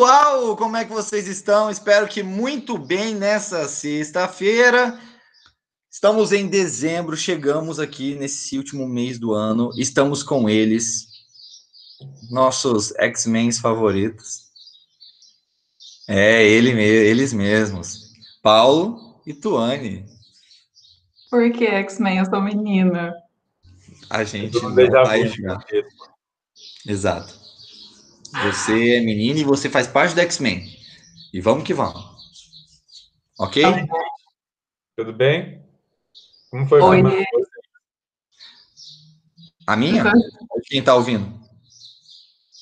pessoal, como é que vocês estão? Espero que muito bem nessa sexta-feira. Estamos em dezembro, chegamos aqui nesse último mês do ano. Estamos com eles, nossos X-Men favoritos. É, ele, eles mesmos. Paulo e Tuane. Por que X-Men? Eu sou menina. A gente não vai Exato. Você é menina e você faz parte do X-Men. E vamos que vamos. Ok? Tudo bem? Como foi Oi. a minha? Uhum. Quem tá ouvindo?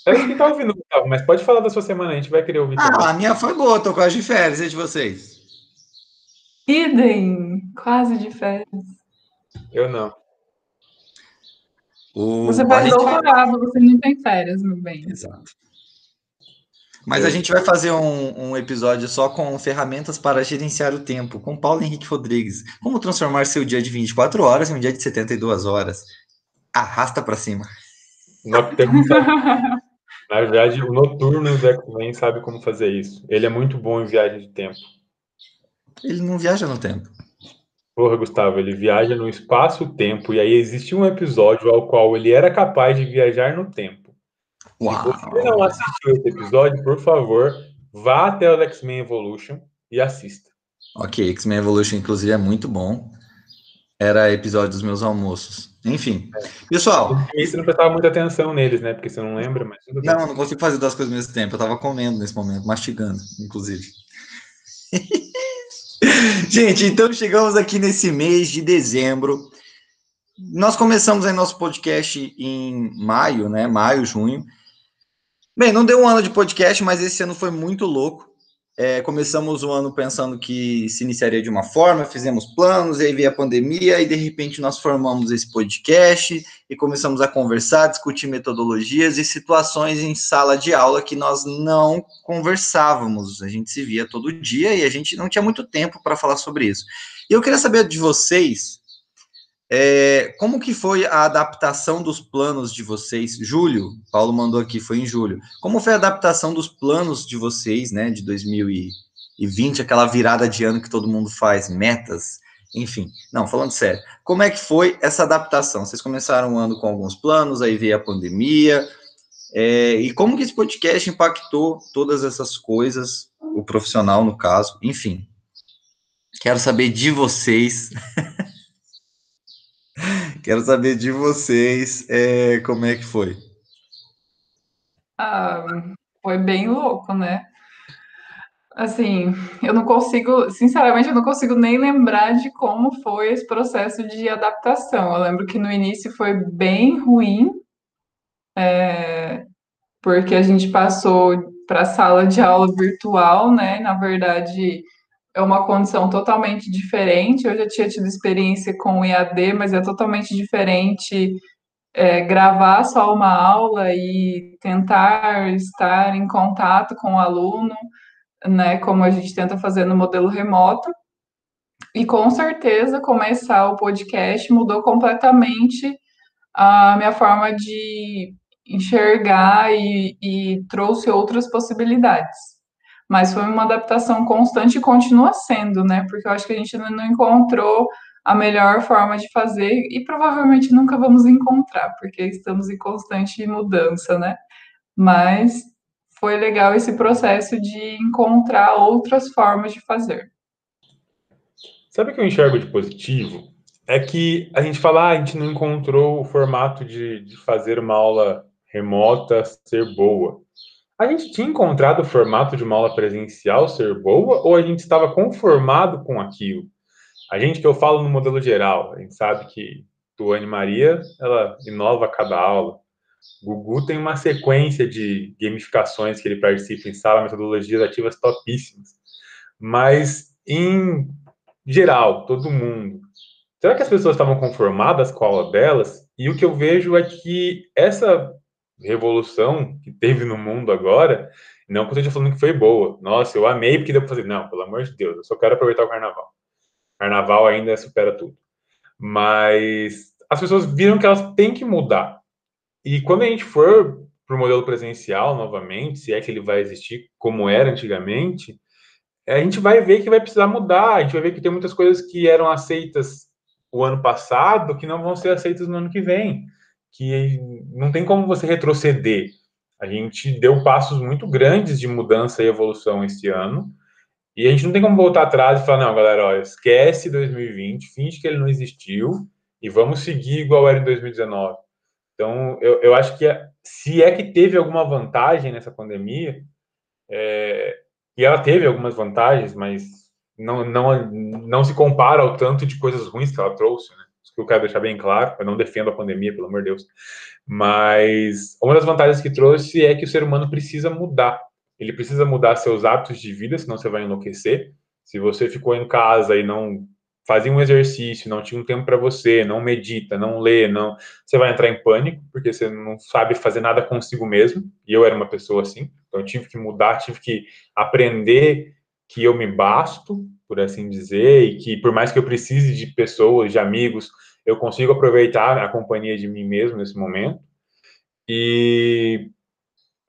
É quem tá ouvindo, Gustavo, mas pode falar da sua semana, a gente vai querer ouvir. Ah, também. a minha foi boa, tô quase de férias, e de vocês? Idem, quase de férias. Eu não. O... Você gente... doutorado, você não tem férias, meu bem. Exato. Mas a gente vai fazer um, um, episódio só com ferramentas para gerenciar o tempo, com Paulo Henrique Rodrigues. Como transformar seu dia de 24 horas em um dia de 72 horas. Arrasta para cima. Na verdade, o noturno do X-Men sabe como fazer isso. Ele é muito bom em viagem de tempo. Ele não viaja no tempo. Porra, Gustavo, ele viaja no espaço-tempo, e aí existe um episódio ao qual ele era capaz de viajar no tempo. Uau. Se você não assistiu esse episódio, por favor, vá até o X-Men Evolution e assista. Ok, X-Men Evolution, inclusive, é muito bom. Era episódio dos meus almoços. Enfim. Pessoal. E você não prestava muita atenção neles, né? Porque você não lembra, mas. Não, não consigo fazer duas coisas ao mesmo tempo. Eu tava comendo nesse momento, mastigando, inclusive. Gente, então chegamos aqui nesse mês de dezembro. Nós começamos aí nosso podcast em maio, né? Maio, junho. Bem, não deu um ano de podcast, mas esse ano foi muito louco. É, começamos o ano pensando que se iniciaria de uma forma, fizemos planos, e aí veio a pandemia, e de repente nós formamos esse podcast e começamos a conversar, discutir metodologias e situações em sala de aula que nós não conversávamos. A gente se via todo dia e a gente não tinha muito tempo para falar sobre isso. E eu queria saber de vocês é, como que foi a adaptação dos planos de vocês? Julho, Paulo mandou aqui, foi em julho. Como foi a adaptação dos planos de vocês, né, de 2020, aquela virada de ano que todo mundo faz, metas, enfim. Não, falando sério, como é que foi essa adaptação? Vocês começaram o ano com alguns planos, aí veio a pandemia, é, e como que esse podcast impactou todas essas coisas, o profissional no caso, enfim. Quero saber de vocês Quero saber de vocês é, como é que foi. Ah, foi bem louco, né? Assim, eu não consigo, sinceramente, eu não consigo nem lembrar de como foi esse processo de adaptação. Eu lembro que no início foi bem ruim, é, porque a gente passou para a sala de aula virtual, né? Na verdade, é uma condição totalmente diferente. Eu já tinha tido experiência com o EAD, mas é totalmente diferente é, gravar só uma aula e tentar estar em contato com o aluno, né, como a gente tenta fazer no modelo remoto. E com certeza começar o podcast mudou completamente a minha forma de enxergar e, e trouxe outras possibilidades mas foi uma adaptação constante e continua sendo, né? Porque eu acho que a gente não encontrou a melhor forma de fazer e provavelmente nunca vamos encontrar, porque estamos em constante mudança, né? Mas foi legal esse processo de encontrar outras formas de fazer. Sabe o que eu enxergo de positivo? É que a gente fala, ah, a gente não encontrou o formato de, de fazer uma aula remota ser boa. A gente tinha encontrado o formato de uma aula presencial ser boa ou a gente estava conformado com aquilo? A gente que eu falo no modelo geral, a gente sabe que Tuane Maria, ela inova cada aula. Gugu tem uma sequência de gamificações que ele participa em sala, metodologias ativas topíssimas. Mas, em geral, todo mundo, será que as pessoas estavam conformadas com a aula delas? E o que eu vejo é que essa revolução que teve no mundo agora, não que eu esteja falando que foi boa. Nossa, eu amei porque deu para fazer. Não, pelo amor de Deus, eu só quero aproveitar o carnaval. Carnaval ainda supera tudo. Mas as pessoas viram que elas têm que mudar. E quando a gente for para o modelo presencial novamente, se é que ele vai existir como era antigamente, a gente vai ver que vai precisar mudar, a gente vai ver que tem muitas coisas que eram aceitas o ano passado que não vão ser aceitas no ano que vem, que não tem como você retroceder. A gente deu passos muito grandes de mudança e evolução este ano, e a gente não tem como voltar atrás e falar, não, galera, ó, esquece 2020, finge que ele não existiu e vamos seguir igual era em 2019. Então, eu, eu acho que se é que teve alguma vantagem nessa pandemia, é, e ela teve algumas vantagens, mas não, não, não se compara ao tanto de coisas ruins que ela trouxe, né? Isso que eu quero deixar bem claro, eu não defendo a pandemia, pelo amor de Deus. Mas uma das vantagens que trouxe é que o ser humano precisa mudar ele precisa mudar seus hábitos de vida, senão você vai enlouquecer. Se você ficou em casa e não fazia um exercício, não tinha um tempo para você, não medita, não lê, não, você vai entrar em pânico, porque você não sabe fazer nada consigo mesmo. E eu era uma pessoa assim, então eu tive que mudar, tive que aprender que eu me basto, por assim dizer, e que por mais que eu precise de pessoas, de amigos, eu consigo aproveitar a companhia de mim mesmo nesse momento. E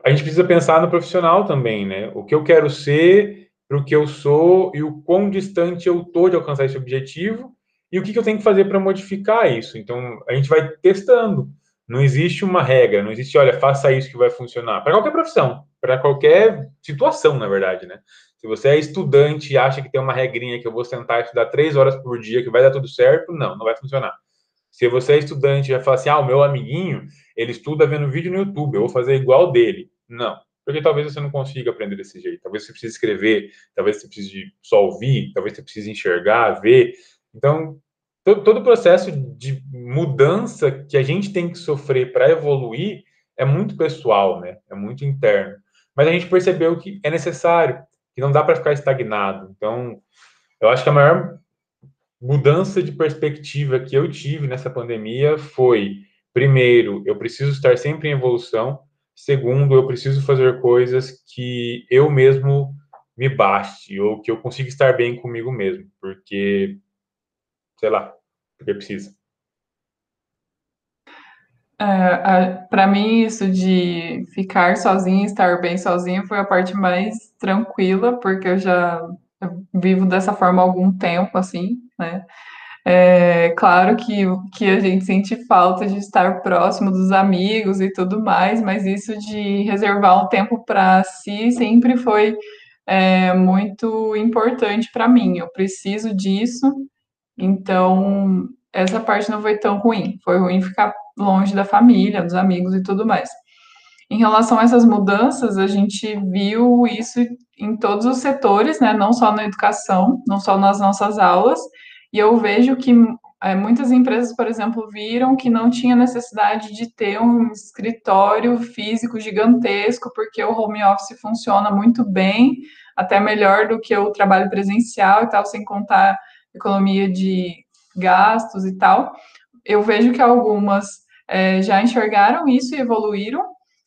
a gente precisa pensar no profissional também, né? O que eu quero ser, o que eu sou e o quão distante eu estou de alcançar esse objetivo e o que, que eu tenho que fazer para modificar isso. Então, a gente vai testando. Não existe uma regra, não existe, olha, faça isso que vai funcionar. Para qualquer profissão, para qualquer situação, na verdade, né? Se você é estudante e acha que tem uma regrinha que eu vou sentar e estudar três horas por dia, que vai dar tudo certo, não, não vai funcionar. Se você é estudante e vai falar assim, ah, o meu amiguinho, ele estuda vendo vídeo no YouTube, eu vou fazer igual dele. Não, porque talvez você não consiga aprender desse jeito. Talvez você precise escrever, talvez você precise só ouvir, talvez você precise enxergar, ver. Então, todo, todo o processo de mudança que a gente tem que sofrer para evoluir é muito pessoal, né? É muito interno. Mas a gente percebeu que é necessário, que não dá para ficar estagnado. Então, eu acho que a maior mudança de perspectiva que eu tive nessa pandemia foi, primeiro, eu preciso estar sempre em evolução, segundo, eu preciso fazer coisas que eu mesmo me baste, ou que eu consiga estar bem comigo mesmo, porque, sei lá, porque precisa. É, para mim, isso de ficar sozinha, estar bem sozinha, foi a parte mais tranquila, porque eu já vivo dessa forma há algum tempo, assim, né? É claro que, que a gente sente falta de estar próximo dos amigos e tudo mais, mas isso de reservar um tempo para si sempre foi é, muito importante para mim. Eu preciso disso, então essa parte não foi tão ruim. Foi ruim ficar longe da família, dos amigos e tudo mais. Em relação a essas mudanças, a gente viu isso em todos os setores, né? Não só na educação, não só nas nossas aulas. E eu vejo que é, muitas empresas, por exemplo, viram que não tinha necessidade de ter um escritório físico gigantesco, porque o home office funciona muito bem, até melhor do que o trabalho presencial e tal, sem contar economia de gastos e tal. Eu vejo que algumas é, já enxergaram isso e evoluíram,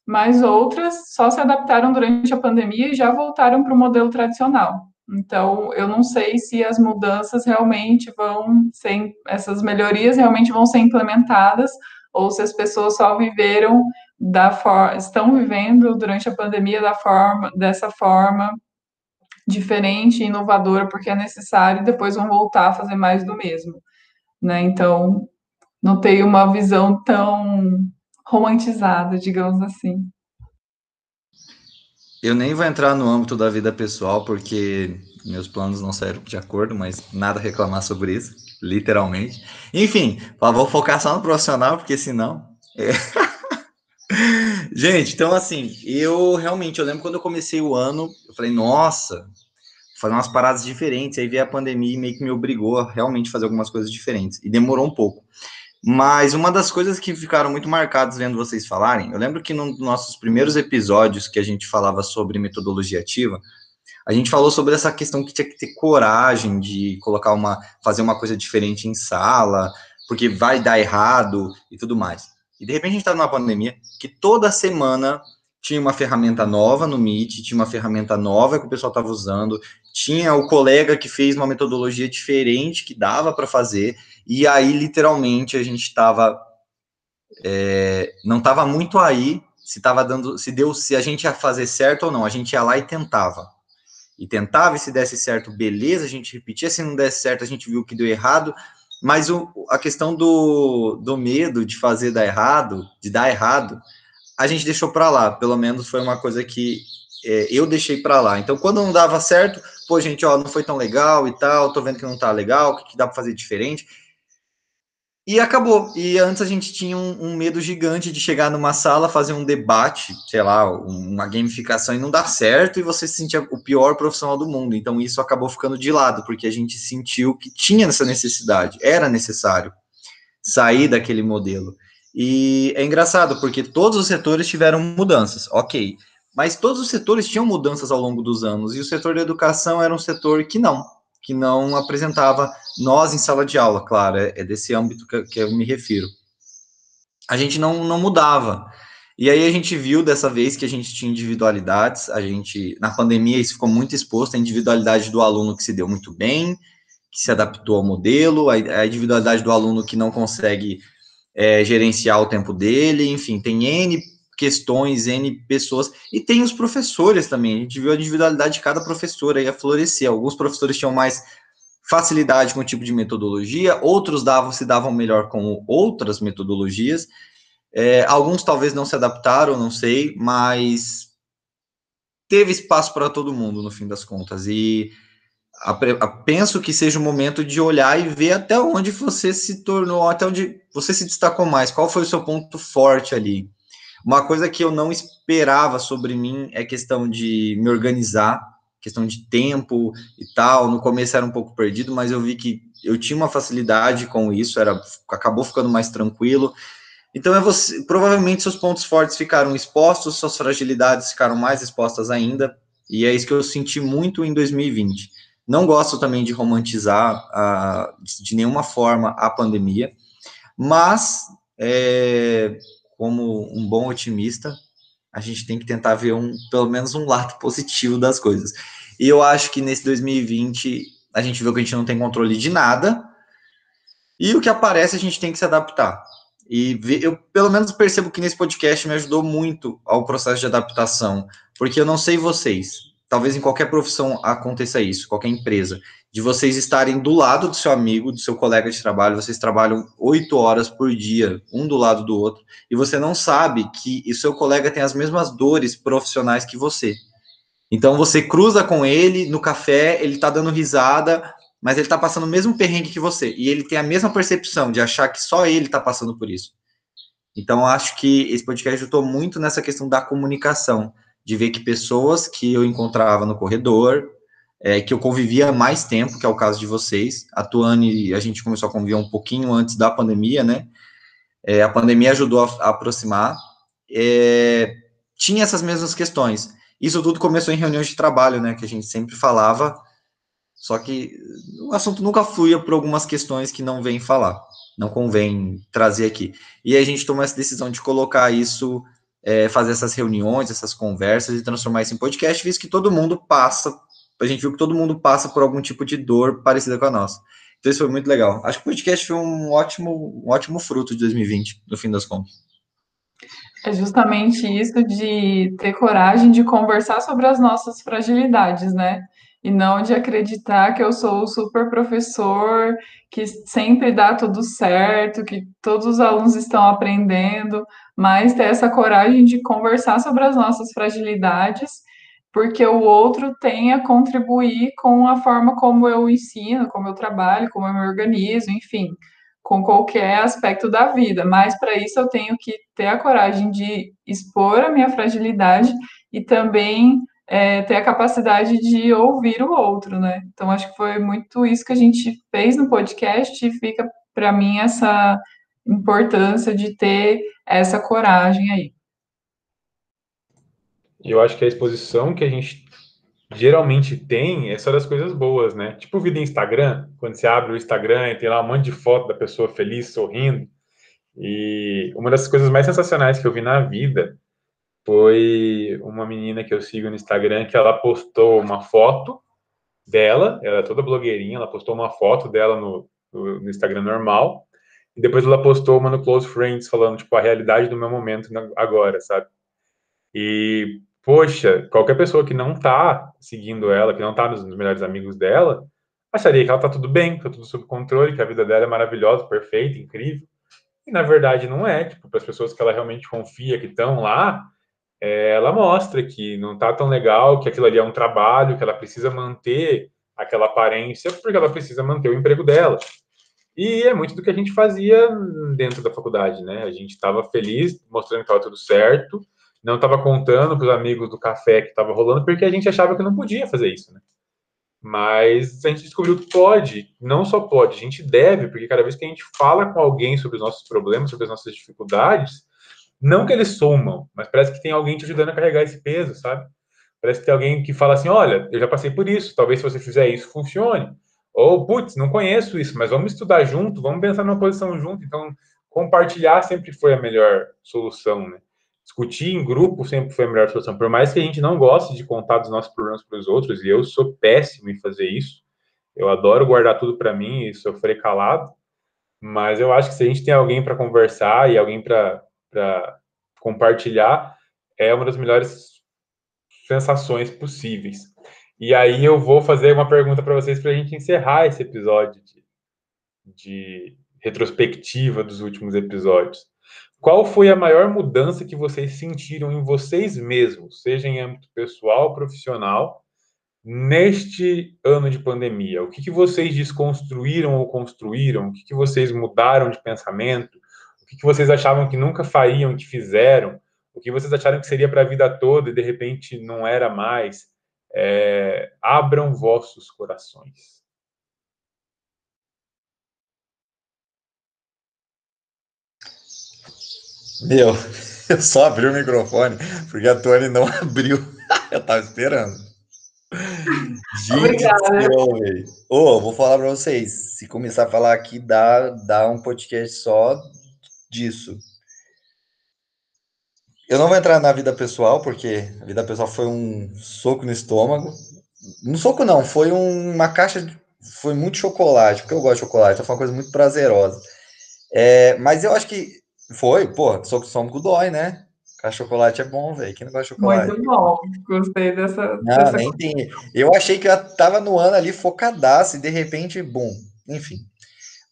mas outras só se adaptaram durante a pandemia e já voltaram para o modelo tradicional. Então, eu não sei se as mudanças realmente vão ser, essas melhorias realmente vão ser implementadas, ou se as pessoas só viveram da forma, estão vivendo durante a pandemia da forma, dessa forma diferente, inovadora, porque é necessário, e depois vão voltar a fazer mais do mesmo. Né? Então, não tenho uma visão tão romantizada, digamos assim. Eu nem vou entrar no âmbito da vida pessoal, porque meus planos não saíram de acordo, mas nada a reclamar sobre isso, literalmente. Enfim, vou focar só no profissional, porque senão. É... Gente, então assim, eu realmente, eu lembro quando eu comecei o ano, eu falei, nossa, fazer umas paradas diferentes. Aí veio a pandemia e meio que me obrigou a realmente fazer algumas coisas diferentes. E demorou um pouco. Mas uma das coisas que ficaram muito marcadas vendo vocês falarem, eu lembro que nos nossos primeiros episódios que a gente falava sobre metodologia ativa, a gente falou sobre essa questão que tinha que ter coragem de colocar uma, fazer uma coisa diferente em sala, porque vai dar errado e tudo mais. E de repente a gente está numa pandemia que toda semana tinha uma ferramenta nova no Meet, tinha uma ferramenta nova que o pessoal estava usando, tinha o colega que fez uma metodologia diferente que dava para fazer, e aí, literalmente, a gente estava. É, não estava muito aí se estava dando, se deu, se a gente ia fazer certo ou não. A gente ia lá e tentava. E tentava, e se desse certo, beleza, a gente repetia, se não desse certo, a gente viu que deu errado. Mas o, a questão do, do medo de fazer dar errado, de dar errado, a gente deixou para lá. Pelo menos foi uma coisa que é, eu deixei para lá. Então, quando não dava certo, pô, gente, ó, não foi tão legal e tal, tô vendo que não tá legal, o que, que dá para fazer diferente? E acabou. E antes a gente tinha um, um, medo gigante de chegar numa sala, fazer um debate, sei lá, uma gamificação e não dar certo, e você se sentia o pior profissional do mundo. Então isso acabou ficando de lado, porque a gente sentiu que tinha essa necessidade, era necessário sair daquele modelo. E é engraçado, porque todos os setores tiveram mudanças, ok. Mas todos os setores tinham mudanças ao longo dos anos, e o setor da educação era um setor que não que não apresentava nós em sala de aula, claro, é, é desse âmbito que, eu me refiro. A gente não, não mudava. E aí a gente viu dessa vez que a gente tinha individualidades, a gente, na pandemia, isso ficou muito exposto, a individualidade do aluno que se deu muito bem, que se adaptou ao modelo, a individualidade do aluno que não consegue é, gerenciar o tempo dele, enfim, tem N questões, N pessoas, e tem os professores também, a gente viu a individualidade de cada professor aí a florescer, alguns professores tinham mais facilidade com o tipo de metodologia, outros davam, se davam melhor com outras metodologias, é, alguns talvez não se adaptaram, não sei, mas teve espaço para todo mundo, no fim das contas, e penso que seja o momento de olhar e ver até onde você se tornou, até onde você se destacou mais, qual foi o seu ponto forte ali, uma coisa que eu não esperava sobre mim é questão de me organizar, questão de tempo e tal. No começo era um pouco perdido, mas eu vi que eu tinha uma facilidade com isso, era acabou ficando mais tranquilo. Então é você, provavelmente seus pontos fortes ficaram expostos, suas fragilidades ficaram mais expostas ainda, e é isso que eu senti muito em 2020. Não gosto também de romantizar de nenhuma forma a pandemia, mas é, como um bom otimista, a gente tem que tentar ver um, pelo menos um lado positivo das coisas. E eu acho que nesse 2020 a gente viu que a gente não tem controle de nada. E o que aparece a gente tem que se adaptar. E eu pelo menos percebo que nesse podcast me ajudou muito ao processo de adaptação, porque eu não sei vocês, talvez em qualquer profissão aconteça isso, qualquer empresa de vocês estarem do lado do seu amigo, do seu colega de trabalho, vocês trabalham oito horas por dia, um do lado do outro, e você não sabe que o seu colega tem as mesmas dores profissionais que você. Então você cruza com ele no café, ele tá dando risada, mas ele tá passando o mesmo perrengue que você, e ele tem a mesma percepção de achar que só ele tá passando por isso. Então acho que esse podcast ajudou muito nessa questão da comunicação, de ver que pessoas que eu encontrava no corredor, é, que eu convivia mais tempo, que é o caso de vocês. A Tuane, a gente começou a conviver um pouquinho antes da pandemia, né? É, a pandemia ajudou a, a aproximar. É, tinha essas mesmas questões. Isso tudo começou em reuniões de trabalho, né? Que a gente sempre falava, só que o assunto nunca fluía por algumas questões que não vem falar, não convém trazer aqui. E a gente tomou essa decisão de colocar isso, é, fazer essas reuniões, essas conversas e transformar isso em podcast, visto que todo mundo passa a gente viu que todo mundo passa por algum tipo de dor parecida com a nossa. Então isso foi muito legal. Acho que o podcast foi um ótimo, um ótimo fruto de 2020, no fim das contas. É justamente isso de ter coragem de conversar sobre as nossas fragilidades, né? E não de acreditar que eu sou o super professor, que sempre dá tudo certo, que todos os alunos estão aprendendo, mas ter essa coragem de conversar sobre as nossas fragilidades porque o outro tem a contribuir com a forma como eu ensino, como eu trabalho, como eu me organizo, enfim, com qualquer aspecto da vida. Mas para isso eu tenho que ter a coragem de expor a minha fragilidade e também é, ter a capacidade de ouvir o outro, né? Então acho que foi muito isso que a gente fez no podcast e fica para mim essa importância de ter essa coragem aí. Eu acho que a exposição que a gente geralmente tem é só das coisas boas, né? Tipo vida em Instagram, quando você abre o Instagram e tem lá um monte de foto da pessoa feliz, sorrindo. E uma das coisas mais sensacionais que eu vi na vida foi uma menina que eu sigo no Instagram que ela postou uma foto dela, ela é toda blogueirinha, ela postou uma foto dela no, no, no Instagram normal, e depois ela postou uma no Close Friends falando, tipo, a realidade do meu momento agora, sabe? E, poxa, qualquer pessoa que não tá seguindo ela, que não tá nos melhores amigos dela, acharia que ela tá tudo bem, tá tudo sob controle, que a vida dela é maravilhosa, perfeita, incrível. E na verdade não é, tipo, para as pessoas que ela realmente confia que estão lá, ela mostra que não tá tão legal, que aquilo ali é um trabalho, que ela precisa manter aquela aparência, porque ela precisa manter o emprego dela. E é muito do que a gente fazia dentro da faculdade, né? A gente estava feliz, mostrando que estava tudo certo, não estava contando para os amigos do café que estava rolando, porque a gente achava que não podia fazer isso, né? Mas a gente descobriu que pode, não só pode, a gente deve, porque cada vez que a gente fala com alguém sobre os nossos problemas, sobre as nossas dificuldades, não que eles somam, mas parece que tem alguém te ajudando a carregar esse peso, sabe? Parece que tem alguém que fala assim: olha, eu já passei por isso, talvez se você fizer isso funcione. Ou, putz, não conheço isso, mas vamos estudar junto, vamos pensar numa posição junto. Então, compartilhar sempre foi a melhor solução, né? discutir em grupo sempre foi a melhor solução. Por mais que a gente não goste de contar dos nossos problemas para os outros, e eu sou péssimo em fazer isso, eu adoro guardar tudo para mim e sofrer calado, mas eu acho que se a gente tem alguém para conversar e alguém para compartilhar, é uma das melhores sensações possíveis. E aí eu vou fazer uma pergunta para vocês para a gente encerrar esse episódio de, de retrospectiva dos últimos episódios. Qual foi a maior mudança que vocês sentiram em vocês mesmos, seja em âmbito pessoal profissional, neste ano de pandemia? O que, que vocês desconstruíram ou construíram? O que, que vocês mudaram de pensamento? O que, que vocês achavam que nunca fariam, que fizeram? O que vocês acharam que seria para a vida toda e de repente não era mais? É, abram vossos corações. Meu, eu só abri o microfone porque a Tony não abriu. eu tava esperando. Gente Obrigada. velho. Ô, vou falar para vocês. Se começar a falar aqui, dá, dá um podcast só disso. Eu não vou entrar na vida pessoal, porque a vida pessoal foi um soco no estômago. Um soco não, foi uma caixa, de, foi muito chocolate, porque eu gosto de chocolate, então foi uma coisa muito prazerosa. É, mas eu acho que foi, pô, soco estômago dói, né? Caixa chocolate é bom, velho. Quem não gosta de chocolate? Muito bom. Gostei dessa. Não, dessa... nem tem. Eu achei que eu tava no ano ali focadaço e de repente, bom, enfim.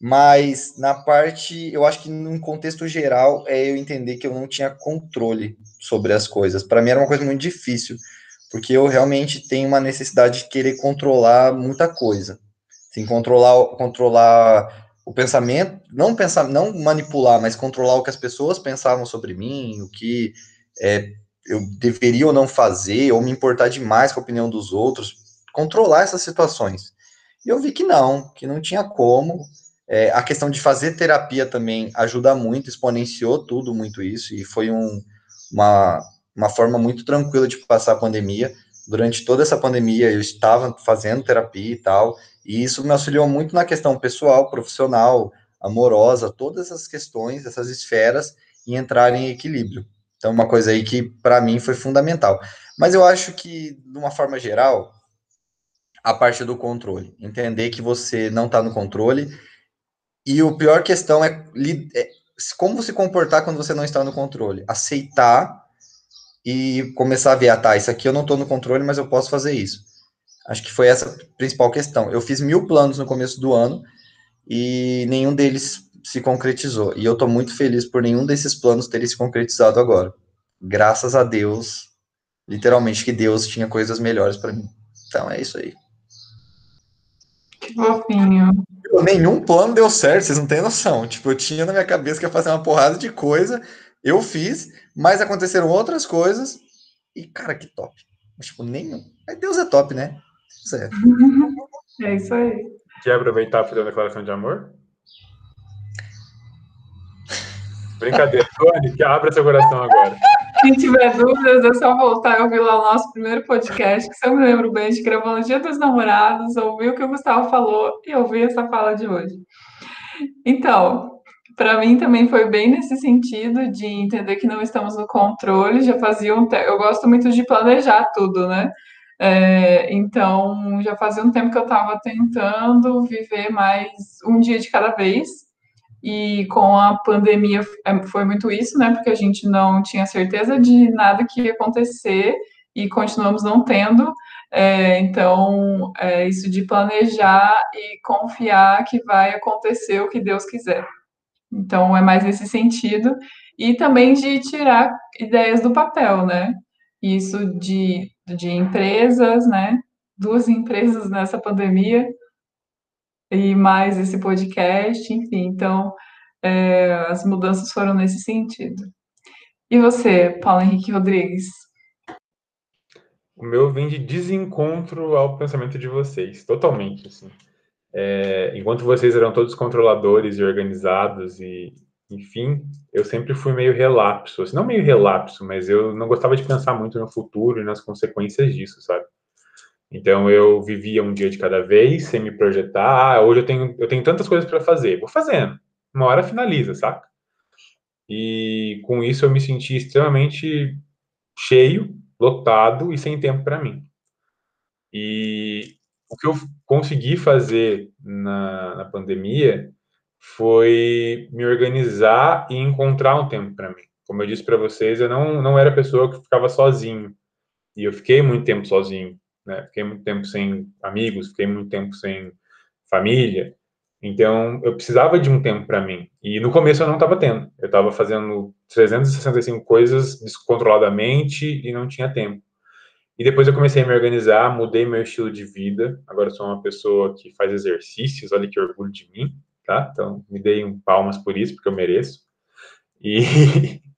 Mas na parte, eu acho que num contexto geral é eu entender que eu não tinha controle sobre as coisas. Para mim era uma coisa muito difícil, porque eu realmente tenho uma necessidade de querer controlar muita coisa. Assim, controlar, controlar o pensamento, não pensar, não manipular, mas controlar o que as pessoas pensavam sobre mim, o que é, eu deveria ou não fazer, ou me importar demais com a opinião dos outros, controlar essas situações. E eu vi que não, que não tinha como. É, a questão de fazer terapia também ajuda muito, exponenciou tudo muito isso, e foi um, uma, uma forma muito tranquila de passar a pandemia. Durante toda essa pandemia, eu estava fazendo terapia e tal, e isso me auxiliou muito na questão pessoal, profissional, amorosa, todas essas questões, essas esferas, e entrar em equilíbrio. Então, uma coisa aí que para mim foi fundamental. Mas eu acho que, de uma forma geral, a parte do controle. Entender que você não está no controle. E o pior questão é, é como se comportar quando você não está no controle. Aceitar e começar a ver, ah, tá, isso aqui eu não estou no controle, mas eu posso fazer isso. Acho que foi essa a principal questão. Eu fiz mil planos no começo do ano e nenhum deles se concretizou. E eu estou muito feliz por nenhum desses planos terem se concretizado agora. Graças a Deus, literalmente, que Deus tinha coisas melhores para mim. Então é isso aí. Que fofinho. Nenhum plano deu certo, vocês não têm noção. Tipo, eu tinha na minha cabeça que ia fazer uma porrada de coisa, eu fiz, mas aconteceram outras coisas, e cara, que top. Tipo, nenhum. Aí Deus é top, né? Certo. É isso aí. Quer aproveitar para fazer a declaração de amor? Brincadeira, Tony, que abra seu coração agora. Quem tiver dúvidas, é só voltar e ouvir lá o nosso primeiro podcast, que se eu me lembro bem, de gravou no Dia dos Namorados, ouvir o que o Gustavo falou e ouvir essa fala de hoje. Então, para mim também foi bem nesse sentido de entender que não estamos no controle, já fazia um tempo, eu gosto muito de planejar tudo, né? É, então, já fazia um tempo que eu estava tentando viver mais um dia de cada vez, E com a pandemia é, foi muito isso, né? Porque a gente não tinha certeza de nada que ia acontecer e continuamos não tendo. É, então, é isso de planejar e confiar que vai acontecer o que Deus quiser. Então, é mais nesse sentido. E também de tirar ideias do papel, né? Isso de, de empresas, né? Duas empresas nessa pandemia e mais esse podcast, enfim. Então, é, as mudanças foram nesse sentido. E você, Paulo Henrique Rodrigues? O meu vem de desencontro ao pensamento de vocês, totalmente, assim. É, enquanto vocês eram todos controladores e organizados e, enfim, eu sempre fui meio relapso, assim, não meio relapso, mas eu não gostava de pensar muito no futuro e nas consequências disso, sabe? Então eu vivia um dia de cada vez, sem me projetar. Ah, hoje eu tenho, eu tenho tantas coisas para fazer, vou fazendo. Uma hora finaliza, saca? E com isso eu me senti extremamente cheio, lotado e sem tempo para mim. E o que eu consegui fazer na, na pandemia foi me organizar e encontrar um tempo para mim. Como eu disse para vocês, eu não, não era pessoa que ficava sozinho. E eu fiquei muito tempo sozinho né? Fiquei muito tempo sem amigos, fiquei muito tempo sem família. Então, eu precisava de um tempo para mim. E no começo eu não estava tendo. Eu estava fazendo 365 coisas descontroladamente e não tinha tempo. E depois eu comecei a me organizar, mudei meu estilo de vida. Agora sou uma pessoa que faz exercícios, olha que orgulho de mim, tá? Então, me dei um palmas por isso, porque eu mereço. E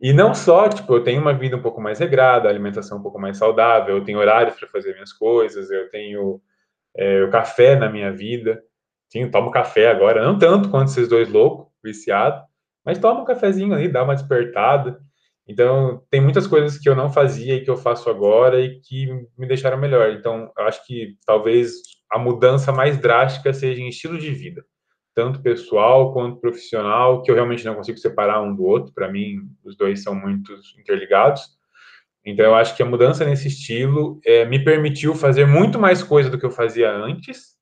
E não só, tipo, eu tenho uma vida um pouco mais regrada, alimentação um pouco mais saudável, eu tenho horários para fazer minhas coisas, eu tenho é, o café na minha vida. Sim, tomo café agora, não tanto quanto esses dois loucos, viciados, mas tomo um cafezinho ali, dá uma despertada. Então, tem muitas coisas que eu não fazia e que eu faço agora e que me deixaram melhor. Então, eu acho que talvez a mudança mais drástica seja em estilo de vida tanto pessoal quanto profissional, que eu realmente não consigo separar um do outro. Para mim, os dois são muito interligados. Então, eu acho que a mudança nesse estilo é, me permitiu fazer muito mais coisa do que eu fazia antes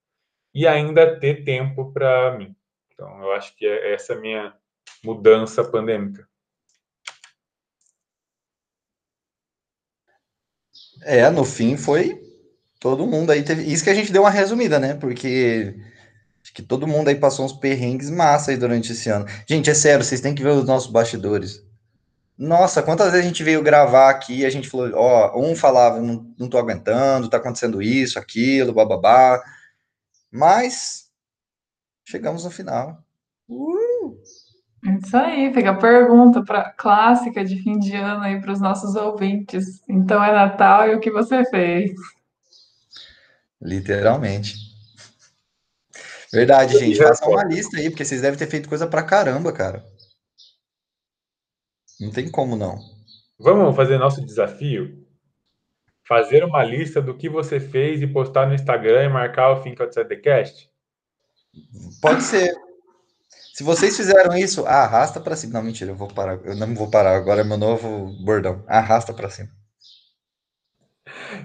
e ainda ter tempo para mim. Então, eu acho que é essa minha mudança pandêmica. É, no fim foi todo mundo aí teve. Isso que a gente deu uma resumida, né? Porque que todo mundo aí passou uns perrengues massa aí durante esse ano. Gente, é sério, vocês têm que ver os nossos bastidores. Nossa, quantas vezes a gente veio gravar aqui e a gente falou, ó, um falava, não, não tô aguentando, tá acontecendo isso, aquilo, bababá. Mas chegamos no final. Uh! É isso aí, fica a pergunta pra, clássica de fim de ano aí para os nossos ouvintes. Então é Natal e o que você fez? Literalmente. Verdade, gente. Faça uma lista aí, porque vocês devem ter feito coisa pra caramba, cara. Não tem como não. Vamos fazer nosso desafio? Fazer uma lista do que você fez e postar no Instagram e marcar o Think Outside the Cast? Pode ser. Se vocês fizeram isso, arrasta para cima. Não, mentira, eu vou parar. Eu não vou parar. Agora é meu novo bordão. Arrasta para cima.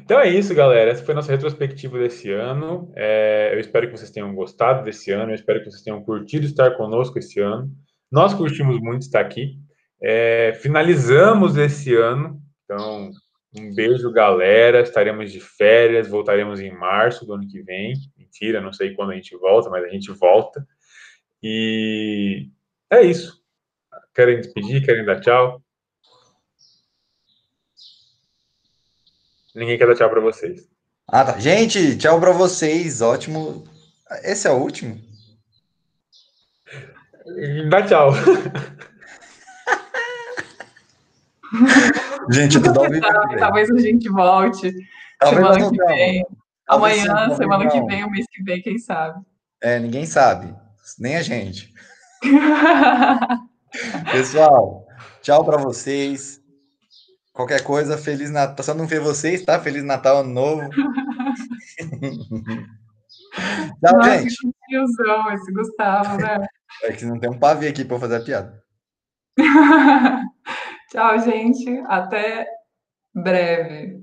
Então é isso, galera. Essa foi a nossa retrospectiva desse ano. É, eu espero que vocês tenham gostado desse ano. Eu espero que vocês tenham curtido estar conosco esse ano. Nós curtimos muito estar aqui. É, finalizamos esse ano. Então, um beijo, galera. Estaremos de férias. Voltaremos em março do ano que vem. Mentira, não sei quando a gente volta, mas a gente volta. E é isso. Querem despedir? Querem dar tchau? Ninguém quer dar tchau para vocês. Ah, tá. Gente, tchau para vocês. Ótimo. Esse é o último? Dá tchau. gente, eu tô dando Talvez a gente volte Talvez semana que vem. Amanhã, semana que vem, o mês que vem, quem sabe. É, ninguém sabe. Nem a gente. Pessoal, tchau para vocês. Qualquer coisa, Feliz Natal. Só não ver vocês, tá? Feliz Natal, Ano Novo. Tchau, Nossa, gente. Que tiozão esse Gustavo, né? É que não tem um pavê aqui para fazer a piada. Tchau, gente. Até breve.